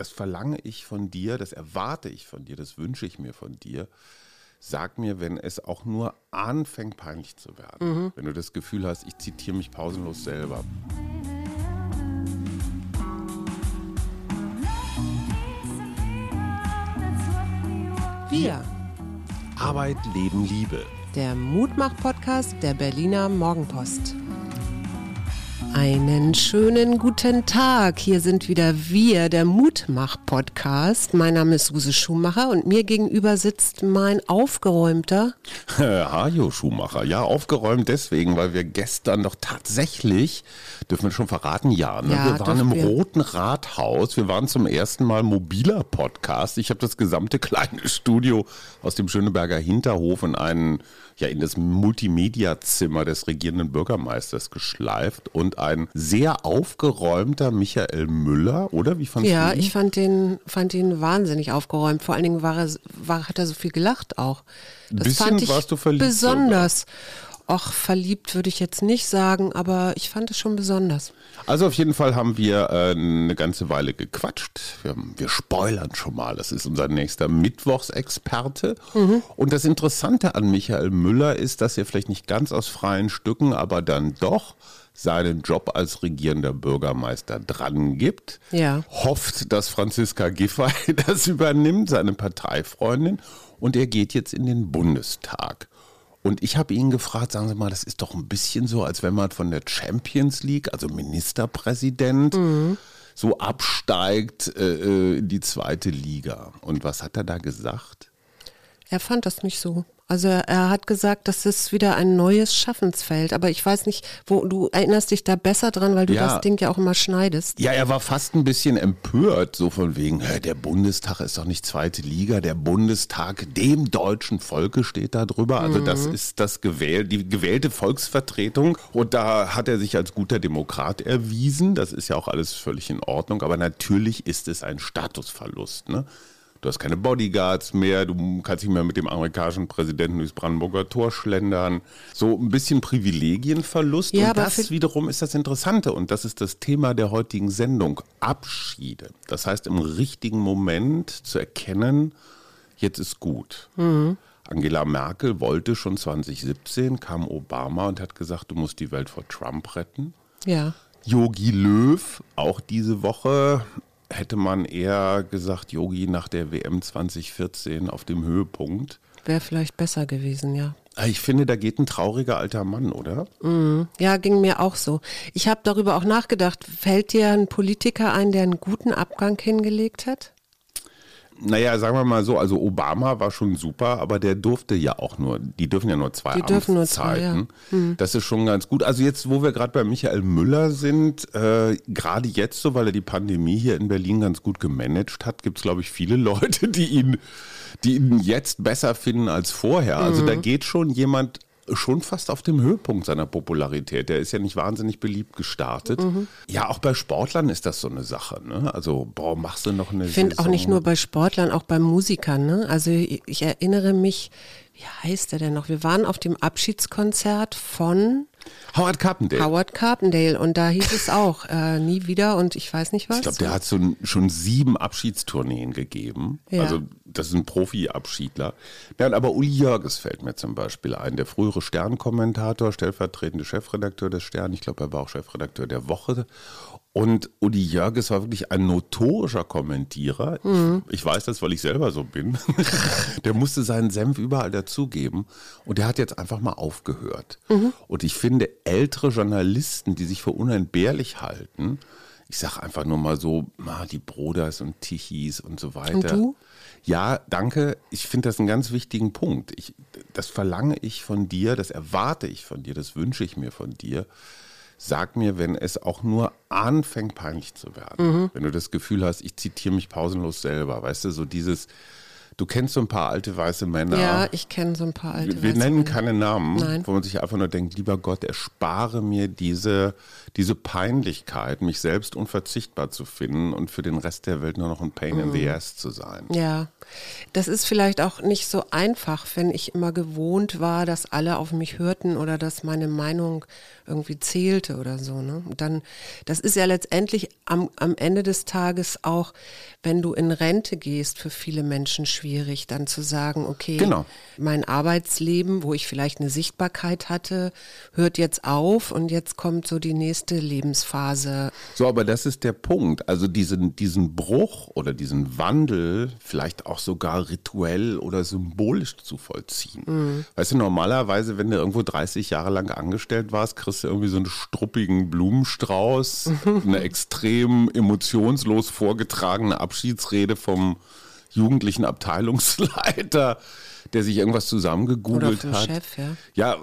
das verlange ich von dir, das erwarte ich von dir, das wünsche ich mir von dir. Sag mir, wenn es auch nur anfängt, peinlich zu werden. Mhm. Wenn du das Gefühl hast, ich zitiere mich pausenlos selber. Wir. Arbeit, Leben, Liebe. Der Mutmach-Podcast der Berliner Morgenpost. Einen schönen guten Tag. Hier sind wieder wir, der Mutmach-Podcast. Mein Name ist Suse Schumacher und mir gegenüber sitzt mein aufgeräumter. Hajo Schumacher. Ja, aufgeräumt deswegen, weil wir gestern doch tatsächlich, dürfen wir schon verraten, ja, ne? Ja, wir waren im wir. Roten Rathaus. Wir waren zum ersten Mal mobiler Podcast. Ich habe das gesamte kleine Studio aus dem Schöneberger Hinterhof in einen ja in das Multimedia-Zimmer des regierenden Bürgermeisters geschleift und ein sehr aufgeräumter Michael Müller, oder? Wie fandst Ja, du ihn? ich fand den, fand ihn wahnsinnig aufgeräumt. Vor allen Dingen war er, war, hat er so viel gelacht auch. Das Bisschen fand ich warst du verliebt besonders. Och, verliebt würde ich jetzt nicht sagen, aber ich fand es schon besonders. Also auf jeden Fall haben wir äh, eine ganze Weile gequatscht. Wir, wir spoilern schon mal. Das ist unser nächster Mittwochsexperte. Und das Interessante an Michael Müller ist, dass er vielleicht nicht ganz aus freien Stücken, aber dann doch seinen Job als regierender Bürgermeister dran gibt. Ja. Hofft, dass Franziska Giffey das übernimmt, seine Parteifreundin. Und er geht jetzt in den Bundestag. Und ich habe ihn gefragt, sagen Sie mal, das ist doch ein bisschen so, als wenn man von der Champions League, also Ministerpräsident, so absteigt äh, äh, in die zweite Liga. Und was hat er da gesagt? Er fand das nicht so. Also er hat gesagt, das ist wieder ein neues Schaffensfeld. Aber ich weiß nicht, wo du erinnerst dich da besser dran, weil du Ja. das Ding ja auch immer schneidest. Ja, er war fast ein bisschen empört, so von wegen, der Bundestag ist doch nicht zweite Liga, der Bundestag dem deutschen Volke steht da drüber. Also das ist das gewähl die gewählte Volksvertretung und da hat er sich als guter Demokrat erwiesen. Das ist ja auch alles völlig in Ordnung, aber natürlich ist es ein Statusverlust. Ne? Du hast keine Bodyguards mehr, du kannst nicht mehr mit dem amerikanischen Präsidenten durchs Brandenburger Tor schlendern. So ein bisschen Privilegienverlust. Ja, und aber das wiederum ist das Interessante und das ist das Thema der heutigen Sendung. Abschiede. Das heißt, im richtigen Moment zu erkennen, jetzt ist gut. Angela Merkel wollte schon 2017, kam Obama und hat gesagt, du musst die Welt vor Trump retten. Ja. Yogi Löw, auch diese Woche hätte man eher gesagt, Yogi nach der WM 2014 auf dem Höhepunkt. Wäre vielleicht besser gewesen, ja. Ich finde, da geht ein trauriger alter Mann, oder? Ja, ging mir auch so. Ich habe darüber auch nachgedacht. Fällt dir ein Politiker ein, der einen guten Abgang hingelegt hat? Naja, sagen wir mal so, also Obama war schon super, aber der durfte ja auch nur, die dürfen ja nur zwei Die dürfen nur zwei, Amtszeiten. ja. Hm. Das ist schon ganz gut. Also jetzt, wo wir gerade bei Michael Müller sind, äh, gerade jetzt so, weil er die Pandemie hier in Berlin ganz gut gemanagt hat, gibt es, glaube ich, viele Leute, die ihn, die ihn jetzt besser finden als vorher. Also Mhm. da geht schon jemand schon fast auf dem Höhepunkt seiner Popularität. Der ist ja nicht wahnsinnig beliebt gestartet. Mhm. Ja, auch bei Sportlern ist das so eine Sache. Ne? Also, boah, machst du noch eine Ich finde auch nicht nur bei Sportlern, auch bei Musikern. Ne? Also ich, ich erinnere mich, wie heißt er denn noch? Wir waren auf dem Abschiedskonzert von Howard Carpendale. Howard Carpendale und da hieß es auch, äh, nie wieder und ich weiß nicht was. Ich glaube, der hat so ein, schon sieben Abschiedstourneen gegeben. Ja. Also das ist ein Profi-Abschiedler. Und aber Uli Jörges fällt mir zum Beispiel ein, der frühere Stern-Kommentator, stellvertretende Chefredakteur des Stern. Ich glaube, er war auch Chefredakteur der Woche. Und Uli Jörges war wirklich ein notorischer Kommentierer. Mhm. Ich, ich weiß das, weil ich selber so bin. der musste seinen Senf überall dazugeben. Und der hat jetzt einfach mal aufgehört. Mhm. Und ich finde, ältere Journalisten, die sich für unentbehrlich halten, ich sage einfach nur mal so, ah, die Broders und Tichis und so weiter. Und du? Ja, danke. Ich finde das einen ganz wichtigen Punkt. Ich, das verlange ich von dir, das erwarte ich von dir, das wünsche ich mir von dir. Sag mir, wenn es auch nur anfängt, peinlich zu werden. Wenn du das Gefühl hast, ich zitiere mich pausenlos selber, weißt du, so dieses, Du kennst so ein paar alte weiße Männer. Ja, ich kenne so ein paar alte Wir, wir weiße nennen Männer. keine Namen, Nein. wo man sich einfach nur denkt, lieber Gott, erspare mir diese, diese Peinlichkeit, mich selbst unverzichtbar zu finden und für den Rest der Welt nur noch ein Pain Mhm. in the ass zu sein. Ja, das ist vielleicht auch nicht so einfach, wenn ich immer gewohnt war, dass alle auf mich hörten oder dass meine Meinung irgendwie zählte oder so. Ne? Und dann, das ist ja letztendlich am, am Ende des Tages auch, wenn du in Rente gehst, für viele Menschen schwierig, dann zu sagen, okay, Genau. mein Arbeitsleben, wo ich vielleicht eine Sichtbarkeit hatte, hört jetzt auf und jetzt kommt so die nächste Lebensphase. So, aber das ist der Punkt. Also diesen, diesen Bruch oder diesen Wandel vielleicht auch sogar rituell oder symbolisch zu vollziehen. Weißt du, normalerweise, wenn du irgendwo 30 Jahre lang angestellt warst, kriegst du irgendwie so einen struppigen Blumenstrauß, eine extrem emotionslos vorgetragene Abschiedsrede vom jugendlichen Abteilungsleiter, der sich irgendwas zusammengegoogelt hat. Chef, ja. Ja,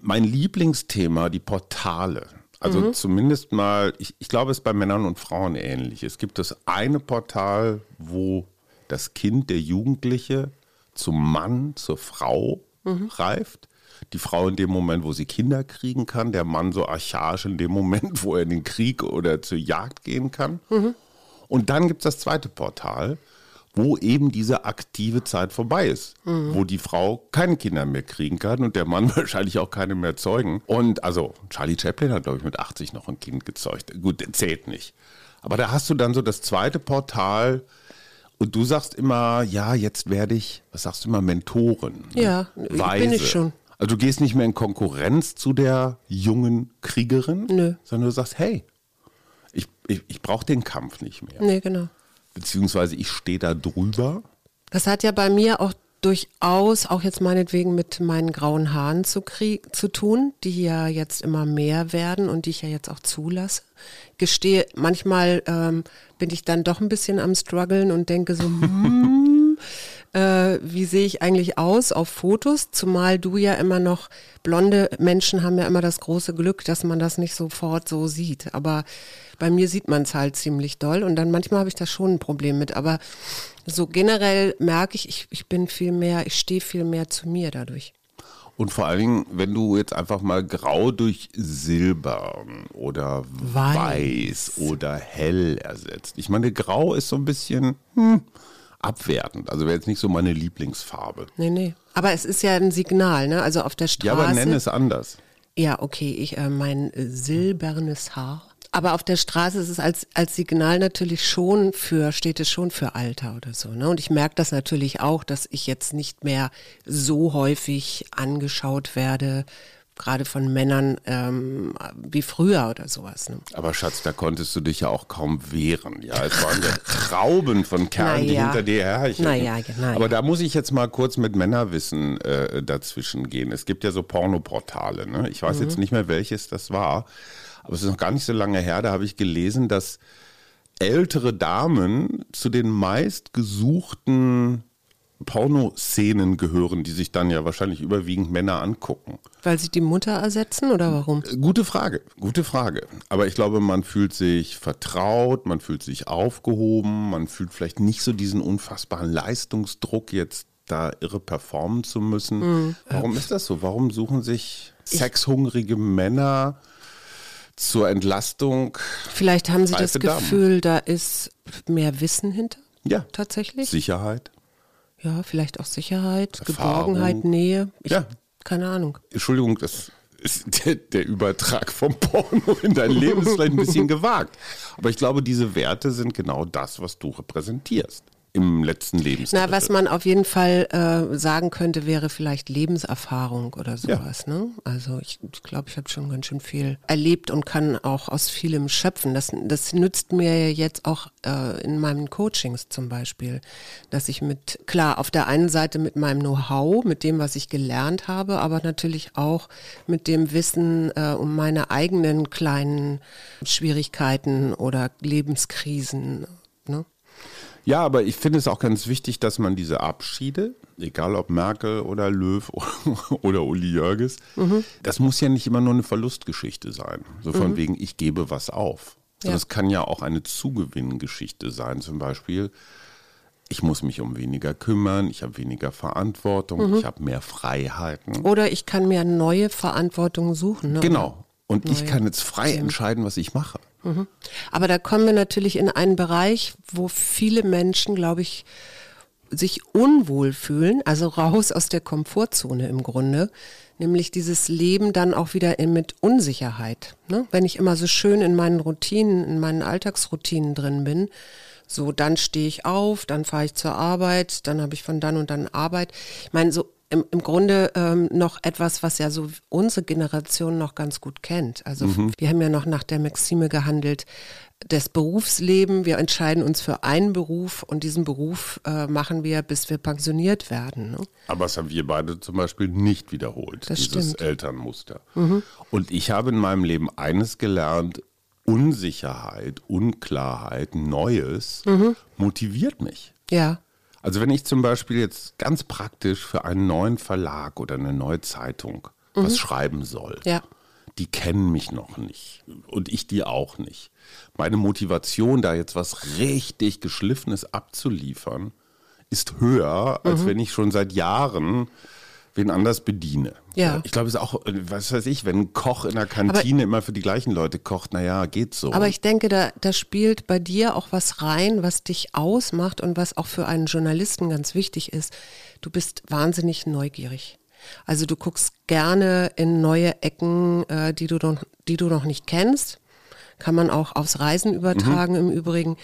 mein Lieblingsthema, die Portale. Also Mhm. zumindest mal, ich, ich glaube, es ist bei Männern und Frauen ähnlich. Es gibt das eine Portal, wo das Kind, der Jugendliche, zum Mann, zur Frau Mhm. reift. Die Frau in dem Moment, wo sie Kinder kriegen kann, der Mann so archaisch in dem Moment, wo er in den Krieg oder zur Jagd gehen kann. Mhm. Und dann gibt es das zweite Portal, wo eben diese aktive Zeit vorbei ist, wo die Frau keine Kinder mehr kriegen kann und der Mann wahrscheinlich auch keine mehr zeugen. Und also Charlie Chaplin hat, glaube ich, mit 80 noch ein Kind gezeugt. Gut, der zählt nicht. Aber da hast du dann so das zweite Portal und du sagst immer, ja, jetzt werde ich, was sagst du immer, Mentorin. ne? Ja, bin ich schon. Also du gehst nicht mehr in Konkurrenz zu der jungen Kriegerin, Nö. sondern du sagst, hey, ich, ich, ich brauche den Kampf nicht mehr Nee, genau. beziehungsweise ich stehe da drüber. Das hat ja bei mir auch durchaus, auch jetzt meinetwegen mit meinen grauen Haaren zu, krieg zu tun, die ja jetzt immer mehr werden und die ich ja jetzt auch zulasse. Gestehe, manchmal ähm, bin ich dann doch ein bisschen am struggeln und denke so, hm, äh, wie sehe ich eigentlich aus auf Fotos? Zumal du ja immer noch, blonde Menschen haben ja immer das große Glück, dass man das nicht sofort so sieht. Aber bei mir sieht man es halt ziemlich doll und dann manchmal habe ich da schon ein Problem mit. Aber so generell merke ich, ich, ich bin viel mehr, ich stehe viel mehr zu mir dadurch. Und vor allen Dingen, wenn du jetzt einfach mal grau durch silber oder weiß, Weiß. oder hell ersetzt. Ich meine, grau ist so ein bisschen hm, abwertend. Also wäre jetzt nicht so meine Lieblingsfarbe. Nee, nee. Aber es ist ja ein Signal, ne? Also auf der Straße. Ja, aber nenn es anders. Ja, okay, ich äh, mein silbernes Haar. Aber auf der Straße ist es als, als Signal natürlich schon für, steht es schon für Alter oder so. Ne? Und ich merke das natürlich auch, dass ich jetzt nicht mehr so häufig angeschaut werde, gerade von Männern ähm, wie früher oder sowas. Ne? Aber Schatz, da konntest du dich ja auch kaum wehren. Ja, es waren ja Trauben von Kerlen, die Naja. hinter dir herrchen. Naja, genau. Aber da muss ich jetzt mal kurz mit Männerwissen äh, dazwischen gehen. Es gibt ja so Pornoportale. Ne? Ich weiß jetzt nicht mehr, welches das war. Aber es ist noch gar nicht so lange her. Da habe ich gelesen, dass ältere Damen zu den meistgesuchten Pornoszenen gehören, die sich dann ja wahrscheinlich überwiegend Männer angucken. Weil sie die Mutter ersetzen oder warum? Gute Frage, gute Frage. Aber ich glaube, man fühlt sich vertraut, man fühlt sich aufgehoben, man fühlt vielleicht nicht so diesen unfassbaren Leistungsdruck, jetzt da irre performen zu müssen. Warum ist das so? Warum suchen sich sexhungrige Männer zur Entlastung? Vielleicht haben sie das Reife Damen. Gefühl, da ist mehr Wissen hinter. Ja, Tatsächlich? Sicherheit. Ja, vielleicht auch Sicherheit, Erfahrung. Geborgenheit, Nähe. Ich, Ja. Keine Ahnung. Entschuldigung, das ist der, der Übertrag vom Porno in dein Leben ist vielleicht ein bisschen gewagt. Aber ich glaube, diese Werte sind genau das, was du repräsentierst im letzten Lebensdrittel. Na, was man auf jeden Fall äh, sagen könnte, wäre vielleicht Lebenserfahrung oder sowas. Ne? Also ich glaube, ich, glaub, ich habe schon ganz schön viel erlebt und kann auch aus vielem schöpfen. Das, das nützt mir jetzt auch äh, in meinen Coachings zum Beispiel, dass ich mit, klar, auf der einen Seite mit meinem Know-how, mit dem, was ich gelernt habe, aber natürlich auch mit dem Wissen äh, um meine eigenen kleinen Schwierigkeiten oder Lebenskrisen. Ne? Ja, aber ich finde es auch ganz wichtig, dass man diese Abschiede, egal ob Merkel oder Löw oder Uli Jörges, das muss ja nicht immer nur eine Verlustgeschichte sein. So von wegen, ich gebe was auf. Ja. Das kann ja auch eine Zugewinngeschichte sein. Zum Beispiel, ich muss mich um weniger kümmern, ich habe weniger Verantwortung, ich habe mehr Freiheiten. Oder ich kann mir neue Verantwortung suchen. Ne? Genau. Und ich kann jetzt frei entscheiden, was ich mache. Aber da kommen wir natürlich in einen Bereich, wo viele Menschen, glaube ich, sich unwohl fühlen, also raus aus der Komfortzone im Grunde, nämlich dieses Leben dann auch wieder mit Unsicherheit. Ne? Wenn ich immer so schön in meinen Routinen, in meinen Alltagsroutinen drin bin, so dann stehe ich auf, dann fahre ich zur Arbeit, dann habe ich von dann und dann Arbeit. Ich meine, so im, im Grunde ähm, noch etwas, was ja so unsere Generation noch ganz gut kennt. Also wir haben ja noch nach der Maxime gehandelt, das Berufsleben, wir entscheiden uns für einen Beruf und diesen Beruf äh, machen wir, bis wir pensioniert werden. Ne? Aber das haben wir beide zum Beispiel nicht wiederholt, Das dieses stimmt. Elternmuster. Und ich habe in meinem Leben eines gelernt, Unsicherheit, Unklarheit, Neues motiviert mich. Ja, Also wenn ich zum Beispiel jetzt ganz praktisch für einen neuen Verlag oder eine neue Zeitung was schreiben soll, ja. die kennen mich noch nicht und ich die auch nicht. Meine Motivation, da jetzt was richtig Geschliffenes abzuliefern, ist höher, als wenn ich schon seit Jahren wen anders bediene. Ja. Ich glaube, es ist auch, äh, was weiß ich, wenn ein Koch in der Kantine immer für die gleichen Leute kocht, naja, geht so. Aber ich denke, da, da spielt bei dir auch was rein, was dich ausmacht und was auch für einen Journalisten ganz wichtig ist. Du bist wahnsinnig neugierig. Also du guckst gerne in neue Ecken, äh, die, du noch, die du noch nicht kennst. Kann man auch aufs Reisen übertragen im Übrigen.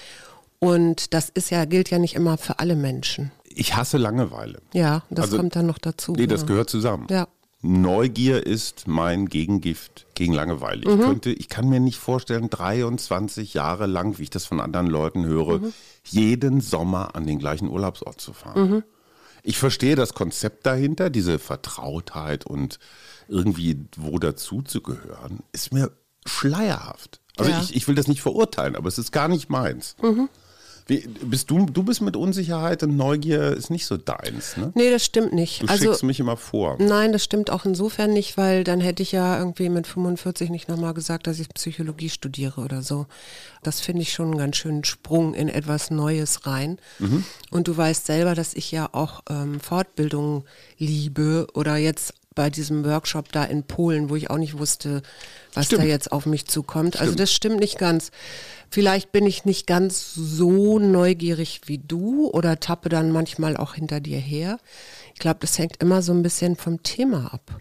Und das ist ja, gilt ja nicht immer für alle Menschen. Ich hasse Langeweile. Ja, das Also- kommt dann noch dazu. Nee, das ja. gehört zusammen. Ja. Neugier ist mein Gegengift gegen Langeweile. Ich könnte, ich kann mir nicht vorstellen, 23 Jahre lang, wie ich das von anderen Leuten höre, jeden Sommer an den gleichen Urlaubsort zu fahren. Ich verstehe das Konzept dahinter, diese Vertrautheit und irgendwie wo dazu zu gehören, ist mir schleierhaft. Also Ja. ich, ich will das nicht verurteilen, aber es ist gar nicht meins. Wie, bist du, du bist mit Unsicherheit und Neugier ist nicht so deins, ne? Nee, das stimmt nicht. Du also, schickst mich immer vor. Nein, das stimmt auch insofern nicht, weil dann hätte ich ja irgendwie mit 45 nicht nochmal gesagt, dass ich Psychologie studiere oder so. Das finde ich schon einen ganz schönen Sprung in etwas Neues rein. Und du weißt selber, dass ich ja auch ähm, Fortbildung liebe oder jetzt bei diesem Workshop da in Polen, wo ich auch nicht wusste, was Stimmt. da jetzt auf mich zukommt. Also das stimmt nicht ganz. Vielleicht bin ich nicht ganz so neugierig wie du oder tappe dann manchmal auch hinter dir her. Ich glaube, das hängt immer so ein bisschen vom Thema ab.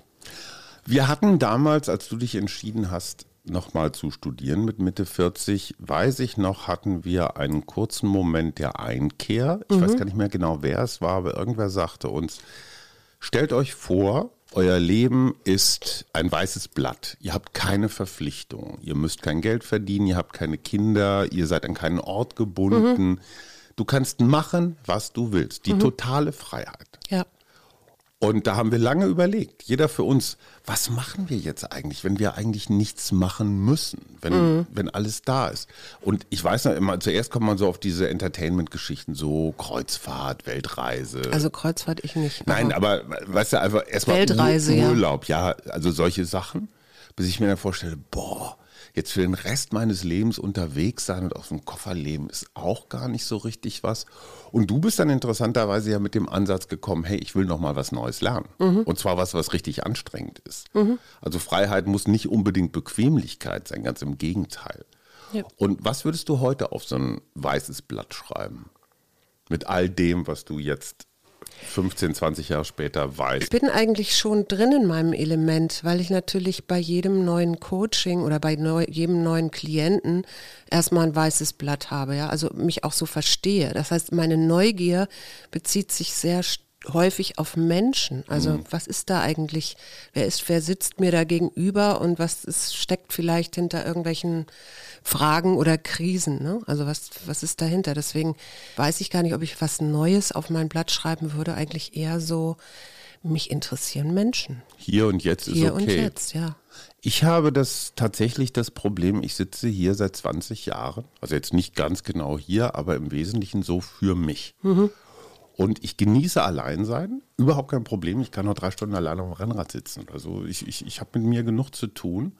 Wir hatten damals, als du dich entschieden hast, nochmal zu studieren mit Mitte 40, weiß ich noch, hatten wir einen kurzen Moment der Einkehr. Ich weiß gar nicht mehr genau, wer es war, aber irgendwer sagte uns, stellt euch vor, euer Leben ist ein weißes Blatt. Ihr habt keine Verpflichtungen. Ihr müsst kein Geld verdienen, ihr habt keine Kinder, ihr seid an keinen Ort gebunden. Du kannst machen, was du willst. Die totale Freiheit. Ja. Und da haben wir lange überlegt, jeder für uns, was machen wir jetzt eigentlich, wenn wir eigentlich nichts machen müssen, wenn, wenn alles da ist. Und ich weiß noch immer, zuerst kommt man so auf diese Entertainment-Geschichten, so Kreuzfahrt, Weltreise. Also Kreuzfahrt ich nicht. Nein, aber weißt du, einfach erstmal Weltreise, Ur ja. Urlaub, ja. also solche Sachen, bis ich mir dann vorstelle, boah, jetzt für den Rest meines Lebens unterwegs sein und aus dem Koffer leben, ist auch gar nicht so richtig was. Und du bist dann interessanterweise ja mit dem Ansatz gekommen, hey, ich will noch mal was Neues lernen. Mhm. Und zwar was, was richtig anstrengend ist. Also Freiheit muss nicht unbedingt Bequemlichkeit sein, ganz im Gegenteil. Ja. Und was würdest du heute auf so ein weißes Blatt schreiben? Mit all dem, was du jetzt 15, 20 Jahre später weißt. Ich bin eigentlich schon drin in meinem Element, weil ich natürlich bei jedem neuen Coaching oder bei neu, jedem neuen Klienten erstmal ein weißes Blatt habe, ja, also mich auch so verstehe. Das heißt, meine Neugier bezieht sich sehr st- häufig auf Menschen. Also was ist da eigentlich? Wer ist, wer sitzt mir da gegenüber und was ist, steckt vielleicht hinter irgendwelchen Fragen oder Krisen? Ne? Also was, was ist dahinter? Deswegen weiß ich gar nicht, ob ich was Neues auf mein Blatt schreiben würde. Eigentlich eher so, mich interessieren Menschen. Hier und jetzt ist Hier okay. und jetzt, ja. Ich habe das tatsächlich das Problem, ich sitze hier seit 20 Jahren, also jetzt nicht ganz genau hier, aber im Wesentlichen so für mich. Und ich genieße Alleinsein, überhaupt kein Problem. Ich kann noch drei Stunden alleine am Rennrad sitzen. Also ich, ich, ich habe mit mir genug zu tun.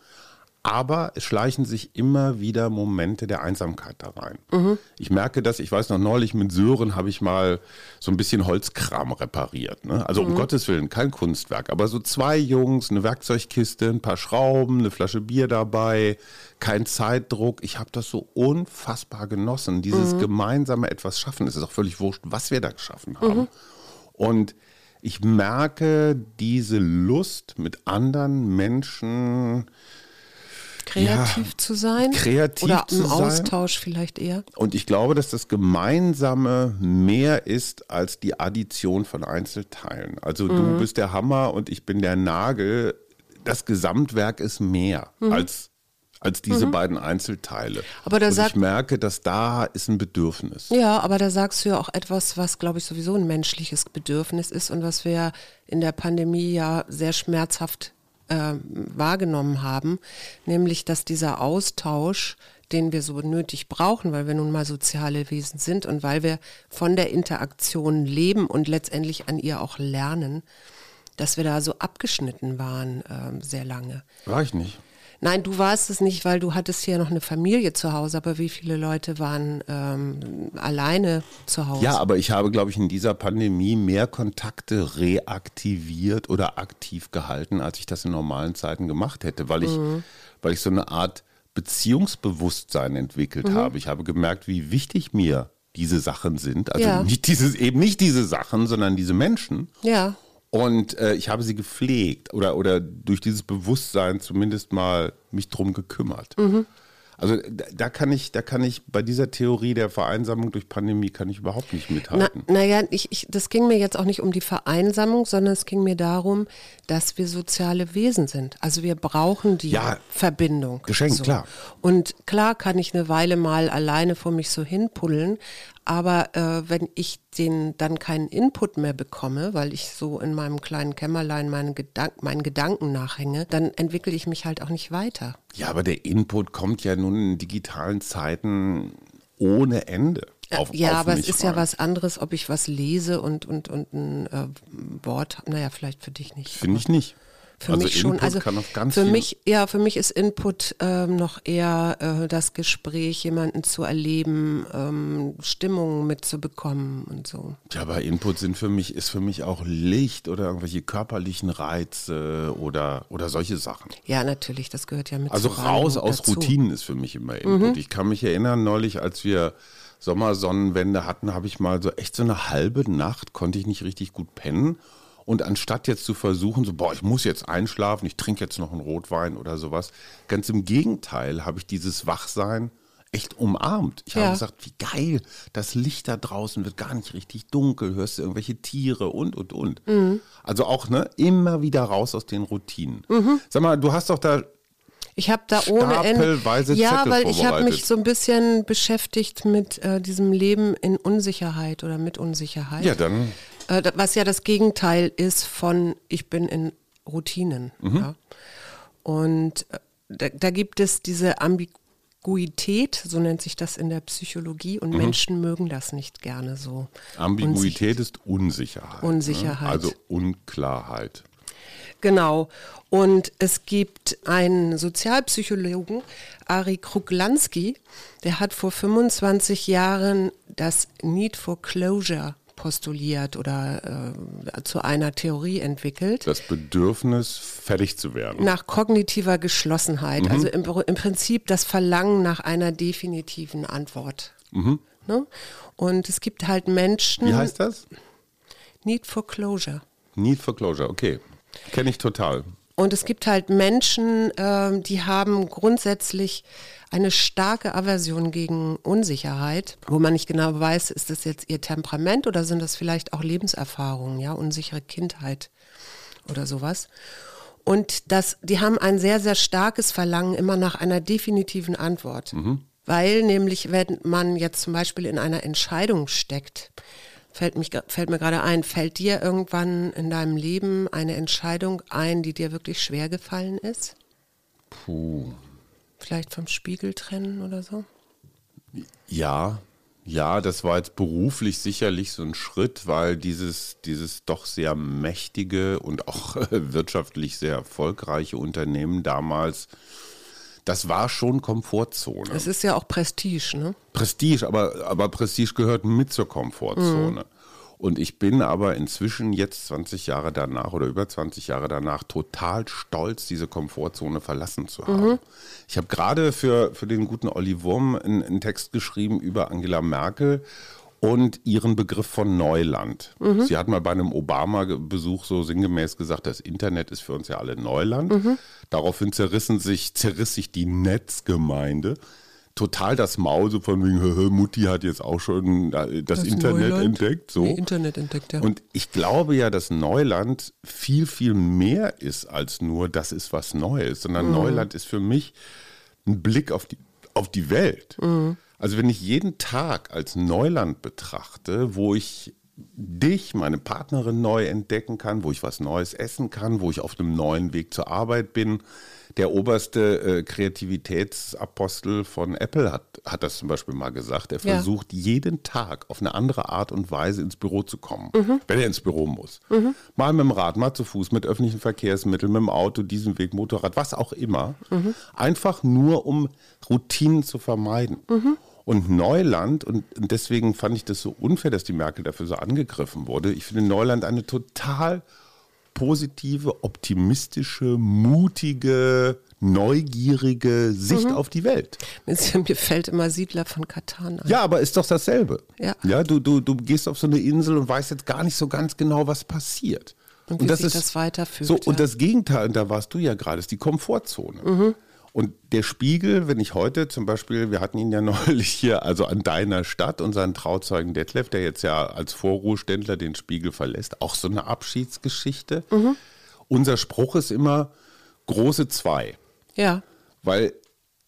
Aber es schleichen sich immer wieder Momente der Einsamkeit da rein. Mhm. Ich merke das, ich weiß noch neulich mit Sören habe ich mal so ein bisschen Holzkram repariert. Ne? Also mhm. um Gottes Willen, kein Kunstwerk, aber so zwei Jungs, eine Werkzeugkiste, ein paar Schrauben, eine Flasche Bier dabei, kein Zeitdruck. Ich habe das so unfassbar genossen, dieses mhm. gemeinsame etwas schaffen. Es ist auch völlig wurscht, was wir da geschaffen haben. Mhm. Und ich merke diese Lust mit anderen Menschen kreativ ja, zu sein kreativ oder im Austausch vielleicht eher. Und ich glaube, dass das Gemeinsame mehr ist als die Addition von Einzelteilen. Also mhm. du bist der Hammer und ich bin der Nagel. Das Gesamtwerk ist mehr mhm. als als diese mhm. beiden Einzelteile. Aber da und sagt, ich merke, dass da ist ein Bedürfnis. Ja, aber da sagst du ja auch etwas, was, glaube ich, sowieso ein menschliches Bedürfnis ist und was wir in der Pandemie ja sehr schmerzhaft äh, wahrgenommen haben, nämlich dass dieser Austausch, den wir so nötig brauchen, weil wir nun mal soziale Wesen sind und weil wir von der Interaktion leben und letztendlich an ihr auch lernen, dass wir da so abgeschnitten waren äh, sehr lange. War ich nicht. Nein, du warst es nicht, weil du hattest hier noch eine Familie zu Hause, aber wie viele Leute waren ähm, alleine zu Hause? Ja, aber ich habe, glaube ich, in dieser Pandemie mehr Kontakte reaktiviert oder aktiv gehalten, als ich das in normalen Zeiten gemacht hätte, weil ich, mhm. weil ich so eine Art Beziehungsbewusstsein entwickelt mhm. habe. Ich habe gemerkt, wie wichtig mir diese Sachen sind. Also ja. nicht dieses, eben nicht diese Sachen, sondern diese Menschen. Ja. Und äh, ich habe sie gepflegt oder, oder durch dieses Bewusstsein zumindest mal mich drum gekümmert. Mhm. Also da, da, kann ich, da kann ich bei dieser Theorie der Vereinsamung durch Pandemie kann ich überhaupt nicht mithalten. Na, naja, ich, ich, das ging mir jetzt auch nicht um die Vereinsamung, sondern es ging mir darum, dass wir soziale Wesen sind. Also wir brauchen die ja, Verbindung. Geschenkt, so. klar. Und klar kann ich eine Weile mal alleine vor mich so hinpuddeln, aber äh, wenn ich den dann keinen Input mehr bekomme, weil ich so in meinem kleinen Kämmerlein meinen, Gedank meinen Gedanken nachhänge, dann entwickle ich mich halt auch nicht weiter. Ja, aber der Input kommt ja nun in digitalen Zeiten ohne Ende. Auf, ja, auf aber es ist rein. ja was anderes, ob ich was lese und, und, und ein äh, Wort, naja, vielleicht für dich nicht. Finde ich nicht. Für also mich schon. Also für mich, ja, für mich ist Input ähm, noch eher äh, das Gespräch, jemanden zu erleben, ähm, Stimmungen mitzubekommen und so. Ja, aber Input sind für mich, ist für mich auch Licht oder irgendwelche körperlichen Reize oder, oder solche Sachen. Ja, natürlich, das gehört ja mit. Also raus aus dazu. Routinen ist für mich immer Input. Mhm. Ich kann mich erinnern, neulich, als wir Sommersonnenwende hatten, habe ich mal so echt so eine halbe Nacht, konnte ich nicht richtig gut pennen. Und anstatt jetzt zu versuchen, so, boah, ich muss jetzt einschlafen, ich trinke jetzt noch einen Rotwein oder sowas, ganz im Gegenteil habe ich dieses Wachsein echt umarmt. Ich ja. habe gesagt, wie geil, das Licht da draußen wird gar nicht richtig dunkel, hörst du irgendwelche Tiere und, und, und. Mhm. Also auch ne, immer wieder raus aus den Routinen. Mhm. Sag mal, du hast doch da ich habe da ohne Ende. Ja, Zettel weil ich habe mich so ein bisschen beschäftigt mit äh, diesem Leben in Unsicherheit oder mit Unsicherheit. Ja, dann was ja das Gegenteil ist von ich bin in Routinen. Mhm. Ja. Und äh, da, da, gibt es diese Ambiguität, so nennt sich das in der Psychologie, und mhm. Menschen mögen das nicht gerne so. Ambiguität ist Unsicherheit. Ne? Unsicherheit. Ne? Also Unklarheit. Genau. Und es gibt einen Sozialpsychologen, Ari Kruglanski, der hat vor 25 Jahren das Need for Closure postuliert oder äh, zu einer Theorie entwickelt. Das Bedürfnis, fertig zu werden. Nach kognitiver Geschlossenheit, mhm. also im, im, Prinzip das Verlangen nach einer definitiven Antwort. Mhm. Ne? Und es gibt halt Menschen. Wie heißt das? Need for Closure. Need for Closure, okay. Kenne ich total. Und es gibt halt Menschen, äh, die haben grundsätzlich eine starke Aversion gegen Unsicherheit, wo man nicht genau weiß, ist das jetzt ihr Temperament oder sind das vielleicht auch Lebenserfahrungen, ja, unsichere Kindheit oder sowas. Und das, die haben ein sehr, sehr starkes Verlangen immer nach einer definitiven Antwort. Mhm. Weil nämlich, wenn man jetzt zum Beispiel in einer Entscheidung steckt, fällt, mich, fällt mir gerade ein, fällt dir irgendwann in deinem Leben eine Entscheidung ein, die dir wirklich schwer gefallen ist? Puh. Vielleicht vom Spiegel trennen oder so? Ja, ja, das war jetzt beruflich sicherlich so ein Schritt, weil dieses, dieses doch sehr mächtige und auch wirtschaftlich sehr erfolgreiche Unternehmen damals das war schon Komfortzone. Es ist ja auch Prestige, ne? Prestige, aber, aber Prestige gehört mit zur Komfortzone. Mhm. Und ich bin aber inzwischen jetzt 20 Jahre danach oder über 20 Jahre danach total stolz, diese Komfortzone verlassen zu haben. Mhm. Ich habe gerade für, für den guten Olli Wurm einen, einen Text geschrieben über Angela Merkel und ihren Begriff von Neuland. Mhm. Sie hat mal bei einem Obama-Besuch so sinngemäß gesagt, das Internet ist für uns ja alle Neuland. Mhm. Daraufhin zerrissen sich, zerriss sich die Netzgemeinde total das Maul, so von wegen, Mutti hat jetzt auch schon das, das Internet Neuland. entdeckt. So. Nee, Internet entdeckt, ja. Und ich glaube ja, dass Neuland viel, viel mehr ist als nur, das ist was Neues, sondern mhm. Neuland ist für mich ein Blick auf die, auf die Welt. Mhm. Also wenn ich jeden Tag als Neuland betrachte, wo ich dich, meine Partnerin neu entdecken kann, wo ich was Neues essen kann, wo ich auf einem neuen Weg zur Arbeit bin, der oberste äh, Kreativitätsapostel von Apple hat, hat das zum Beispiel mal gesagt. Er versucht ja. jeden Tag auf eine andere Art und Weise ins Büro zu kommen, mhm. wenn er ins Büro muss. Mhm. Mal mit dem Rad, mal zu Fuß, mit öffentlichen Verkehrsmitteln, mit dem Auto, diesem Weg, Motorrad, was auch immer. Mhm. Einfach nur, um Routinen zu vermeiden. Und Neuland, und deswegen fand ich das so unfair, dass die Merkel dafür so angegriffen wurde. Ich finde Neuland eine total positive, optimistische, mutige, neugierige Sicht mhm. auf die Welt. Mir fällt immer Siedler von Katan an. Ja, aber ist doch dasselbe. Ja. ja du, du, du gehst auf so eine Insel und weißt jetzt gar nicht so ganz genau, was passiert. Und wie und das sich ist, das weiterführt. So, ja. Und das Gegenteil, und da warst du ja gerade, ist die Komfortzone. Mhm. Und der Spiegel, wenn ich heute zum Beispiel, wir hatten ihn ja neulich hier, also an deiner Stadt, unseren Trauzeugen Detlef, der jetzt ja als Vorruheständler den Spiegel verlässt, auch so eine Abschiedsgeschichte. Mhm. Unser Spruch ist immer große zwei. Ja. Weil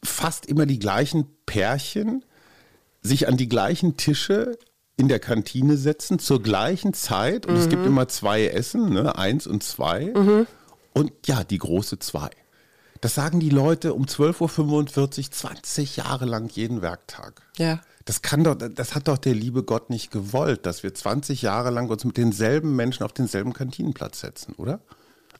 fast immer die gleichen Pärchen sich an die gleichen Tische in der Kantine setzen zur gleichen Zeit und mhm. es gibt mhm. immer zwei Essen, ne? eins und zwei. Mhm. Und ja, die große zwei. Das sagen die Leute um 12.45 Uhr 20 Jahre lang jeden Werktag. Ja. Das kann doch, das hat doch der liebe Gott nicht gewollt, dass wir 20 Jahre lang uns mit denselben Menschen auf denselben Kantinenplatz setzen, oder?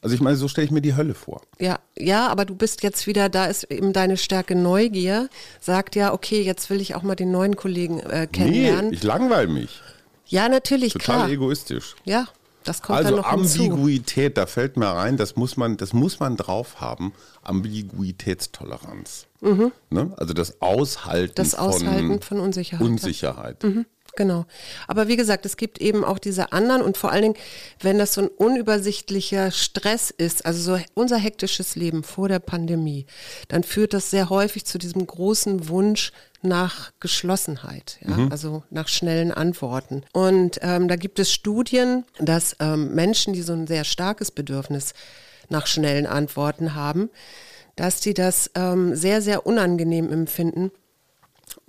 Also ich meine, so stelle ich mir die Hölle vor. Ja, ja, aber du bist jetzt wieder, da ist eben deine Stärke Neugier, sagt ja, okay, jetzt will ich auch mal den neuen Kollegen äh, kennenlernen. Nee, ich langweile mich. Ja, natürlich, Total klar. egoistisch. Ja, das kommt also dann noch Ambiguität, hinzu. da fällt mir rein, das muss man, das muss man drauf haben. Ambiguitätstoleranz. Mhm. Ne? Also das Aushalten, das Aushalten von, von Unsicherheit. Unsicherheit. Mhm. Genau. Aber wie gesagt, es gibt eben auch diese anderen und vor allen Dingen, wenn das so ein unübersichtlicher Stress ist, also so unser hektisches Leben vor der Pandemie, dann führt das sehr häufig zu diesem großen Wunsch nach Geschlossenheit, ja? Mhm. also nach schnellen Antworten. Und ähm, da gibt es Studien, dass ähm, Menschen, die so ein sehr starkes Bedürfnis nach schnellen Antworten haben, dass die das ähm, sehr, sehr unangenehm empfinden,